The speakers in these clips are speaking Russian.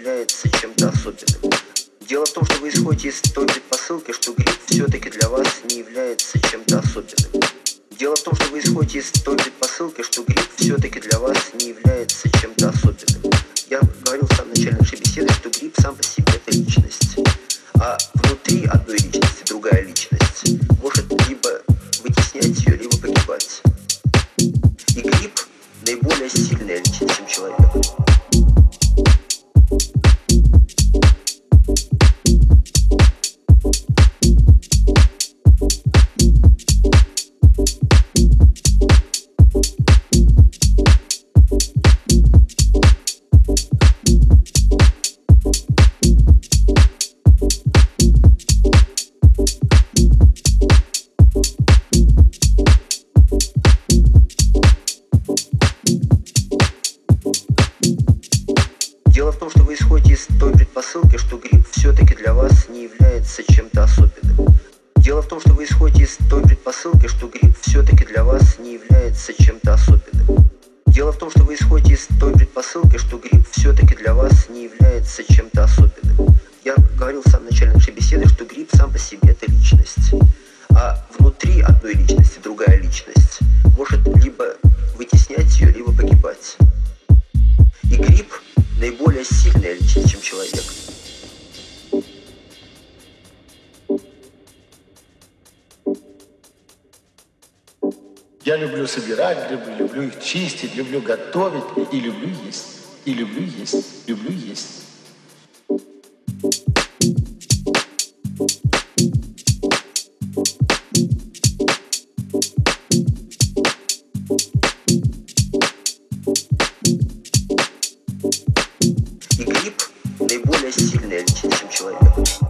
является чем-то особенным. Дело в том, что вы исходите из той предпосылки, что грипп все-таки для вас не является чем-то особенным. Дело в том, что вы исходите из той предпосылки, И люблю есть, люблю есть. Грипп наиболее сильный антисем человека.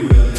we.